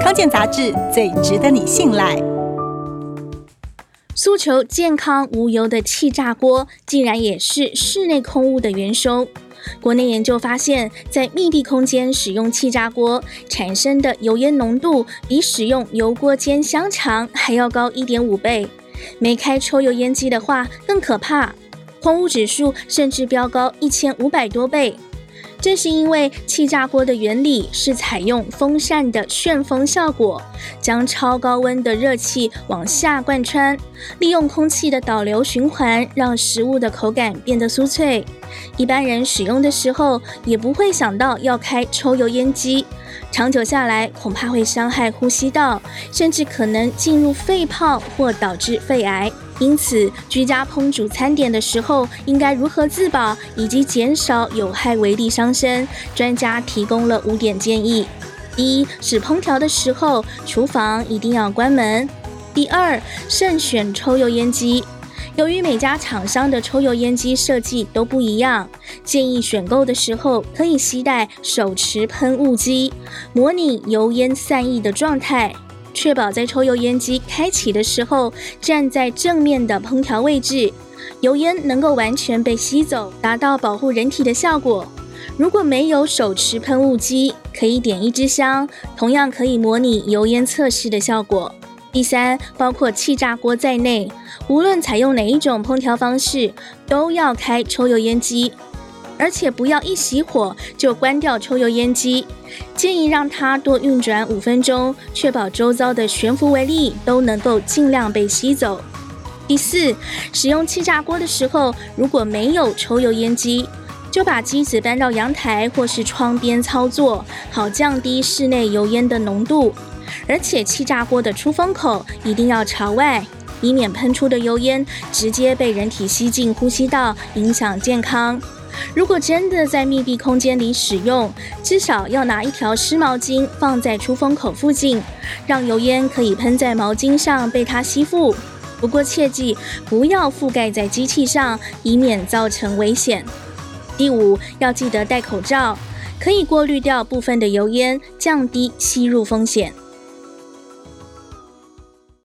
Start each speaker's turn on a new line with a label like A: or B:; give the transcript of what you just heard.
A: 康健杂志最值得你信赖。
B: 诉求健康无油的气炸锅，竟然也是室内空污的元凶。国内研究发现，在密闭空间使用气炸锅产生的油烟浓度，比使用油锅煎香肠还要高一点五倍。没开抽油烟机的话，更可怕，空污指数甚至飙高一千五百多倍。正是因为气炸锅的原理是采用风扇的旋风效果，将超高温的热气往下贯穿，利用空气的导流循环，让食物的口感变得酥脆。一般人使用的时候也不会想到要开抽油烟机，长久下来恐怕会伤害呼吸道，甚至可能进入肺泡或导致肺癌。因此，居家烹煮餐点的时候应该如何自保，以及减少有害微粒伤身，专家提供了五点建议：第一，是烹调的时候，厨房一定要关门；第二，慎选抽油烟机。由于每家厂商的抽油烟机设计都不一样，建议选购的时候可以携带手持喷雾机，模拟油烟散逸的状态。确保在抽油烟机开启的时候，站在正面的烹调位置，油烟能够完全被吸走，达到保护人体的效果。如果没有手持喷雾机，可以点一支香，同样可以模拟油烟测试的效果。第三，包括气炸锅在内，无论采用哪一种烹调方式，都要开抽油烟机。而且不要一熄火就关掉抽油烟机，建议让它多运转五分钟，确保周遭的悬浮微粒都能够尽量被吸走。第四，使用气炸锅的时候，如果没有抽油烟机，就把机子搬到阳台或是窗边操作，好降低室内油烟的浓度。而且气炸锅的出风口一定要朝外，以免喷出的油烟直接被人体吸进呼吸道，影响健康。如果真的在密闭空间里使用，至少要拿一条湿毛巾放在出风口附近，让油烟可以喷在毛巾上被它吸附。不过切记不要覆盖在机器上，以免造成危险。第五，要记得戴口罩，可以过滤掉部分的油烟，降低吸入风险。